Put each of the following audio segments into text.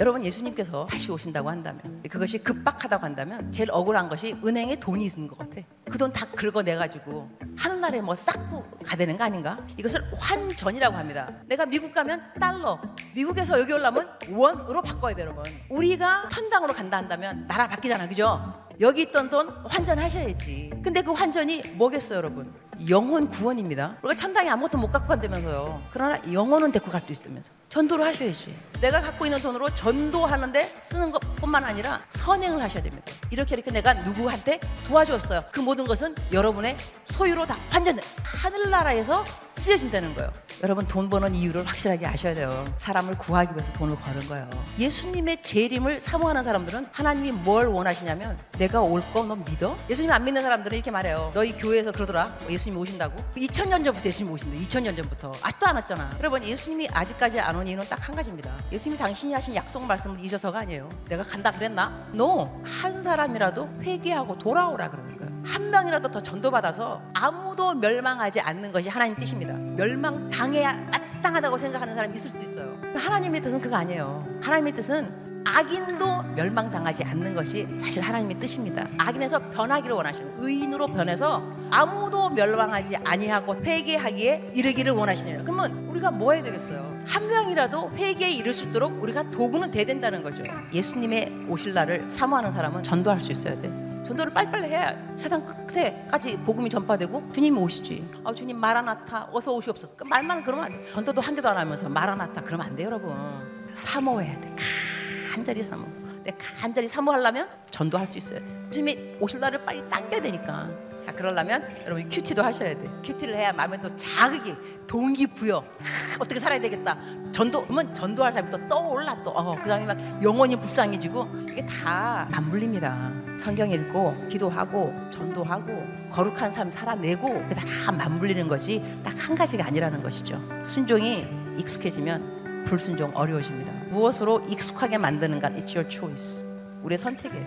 여러분 예수님께서 다시 오신다고 한다면 그것이 급박하다고 한다면 제일 억울한 것이 은행에 돈이 있는 것 같아. 그 돈 다 긁어내 가지고 하늘나라에 뭐 싹고 가되는 거 아닌가? 이것을 환전이라고 합니다. 내가 미국 가면 달러, 미국에서 여기 올라면 원으로 바꿔야 돼 여러분. 우리가 천당으로 간다 한다면 나라 바뀌잖아, 그죠? 여기 있던 돈 환전하셔야지. 근데 그 환전이 뭐겠어요, 여러분? 영혼 구원입니다. 우리가 천당에 아무것도 못 갖고 간다면서요. 그러나 영혼은 데리고 갈 수 있다면서. 전도를 하셔야지. 내가 갖고 있는 돈으로 전도하는데 쓰는 것뿐만 아니라 선행을 하셔야 됩니다. 이렇게 이렇게 내가 누구한테 도와줬어요. 그 모든 것은 여러분의 소유로 다 환전, 하늘나라에서 쓰여진다는 거예요. 여러분 돈 버는 이유를 확실하게 아셔야 돼요. 사람을 구하기 위해서 돈을 버는 거예요. 예수님의 재림을 사모하는 사람들은 하나님이 뭘 원하시냐면 내가 올거너 믿어? 예수님 안 믿는 사람들은 이렇게 말해요. 너희 교회에서 그러더라. 예수님 오신다고? 2000년 전부터 예수님 오신다. 2000년 전부터. 아직도 안 왔잖아. 여러분 예수님이 아직까지 안 온 이유는 딱 한 가지입니다. 예수님이 당신이 하신 약속 말씀을 잊어서가 아니에요. 내가 간다 그랬나? No. 한 사람이라도 회개하고 돌아오라 그러는 거예요. 한 명이라도 더 전도받아서 아무도 멸망하지 않는 것이 하나님 뜻입니다. 멸망 당해야 마땅하다고 생각하는 사람이 있을 수 있어요. 하나님의 뜻은 그거 아니에요. 하나님의 뜻은 악인도 멸망당하지 않는 것이 사실 하나님의 뜻입니다. 악인에서 변하기를 원하시는 의인으로 변해서 아무도 멸망하지 아니하고 회개하기에 이르기를 원하시는 그러면 우리가 뭐 해야 되겠어요? 한 명이라도 회개에 이를 수 있도록 우리가 도구는 돼야 된다는 거죠. 예수님의 오실 날을 사모하는 사람은 전도할 수 있어야 돼. 전도를 빨리빨리 해야 세상 끝에까지 복음이 전파되고 주님이 오시지. 아, 주님 마라나타 어서 오시옵소서. 그 말만 그러면 안 돼. 전도도 한 개도 안 하면서 마라나타 그러면 안 돼, 여러분. 사모해야 돼. 간절히 사모. 내 간절히 사모하려면 전도할 수 있어야 돼. 주님이 오실 날을 빨리 당겨야 되니까. 자, 그러려면 여러분 큐티도 하셔야 돼. 큐티를 해야 마음에 또 자극이, 동기부여. 아, 어떻게 살아야 되겠다. 전도, 그러면 전도할 사람이 또 떠올라 또. 어, 그 사람이 막 영혼이 불쌍해지고 이게 다 맞물립니다. 성경 읽고, 기도하고, 전도하고, 거룩한 삶 살아내고, 다 맞물리는 것이 딱 한 가지가 아니라는 것이죠. 순종이 익숙해지면 불순종 어려워집니다. 무엇으로 익숙하게 만드는가? It's your choice. 우리의 선택이에요.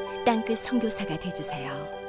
땅끝 성교사가 되주세요